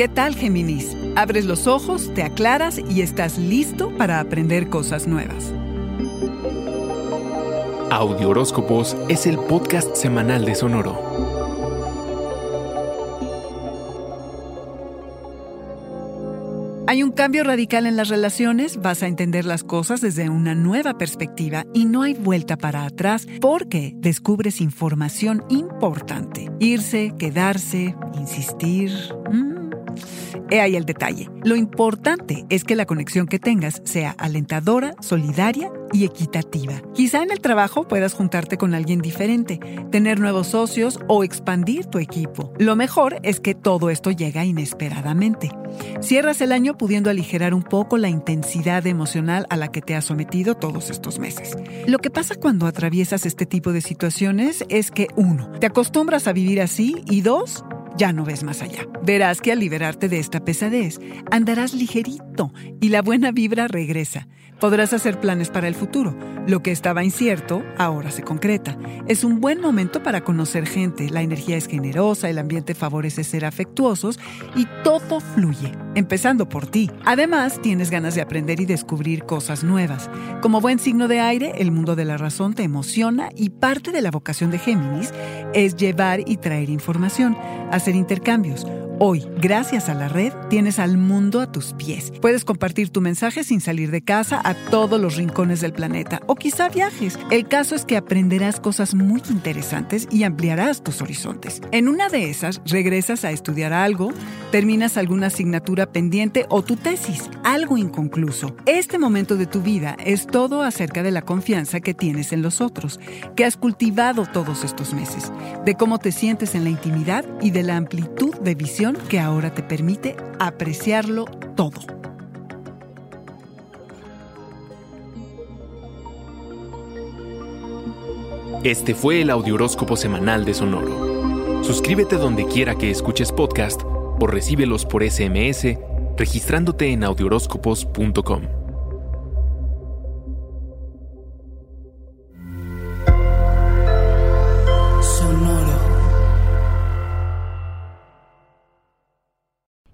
¿Qué tal, Géminis? Abres los ojos, te aclaras y estás listo para aprender cosas nuevas. Audio Horóscopos es el podcast semanal de Sonoro. Hay un cambio radical en las relaciones, vas a entender las cosas desde una nueva perspectiva y no hay vuelta para atrás porque descubres información importante. Irse, quedarse, insistir. mm, He ahí el detalle. Lo importante es que la conexión que tengas sea alentadora, solidaria y equitativa. Quizá en el trabajo puedas juntarte con alguien diferente, tener nuevos socios o expandir tu equipo. Lo mejor es que todo esto llega inesperadamente. Cierras el año pudiendo aligerar un poco la intensidad emocional a la que te has sometido todos estos meses. Lo que pasa cuando atraviesas este tipo de situaciones es que, uno, te acostumbras a vivir así y dos, ya no ves más allá. Verás que al liberarte de esta pesadez, andarás ligerito y la buena vibra regresa. Podrás hacer planes para el futuro. Lo que estaba incierto ahora se concreta. Es un buen momento para conocer gente. La energía es generosa, el ambiente favorece ser afectuosos y todo fluye, empezando por ti. Además, tienes ganas de aprender y descubrir cosas nuevas. Como buen signo de aire, el mundo de la razón te emociona y parte de la vocación de Géminis es llevar y traer información, hacer intercambios. Hoy, gracias a la red, tienes al mundo a tus pies. Puedes compartir tu mensaje sin salir de casa a todos los rincones del planeta o quizá viajes. El caso es que aprenderás cosas muy interesantes y ampliarás tus horizontes. En una de esas, regresas a estudiar algo, terminas alguna asignatura pendiente o tu tesis, algo inconcluso. Este momento de tu vida es todo acerca de la confianza que tienes en los otros, que has cultivado todos estos meses, de cómo te sientes en la intimidad y de la amplitud de visión que ahora te permite apreciarlo todo. Este fue el Audiohoróscopo semanal de Sonoro. Suscríbete donde quiera que escuches podcast o recíbelos por SMS registrándote en audiohoróscopos.com.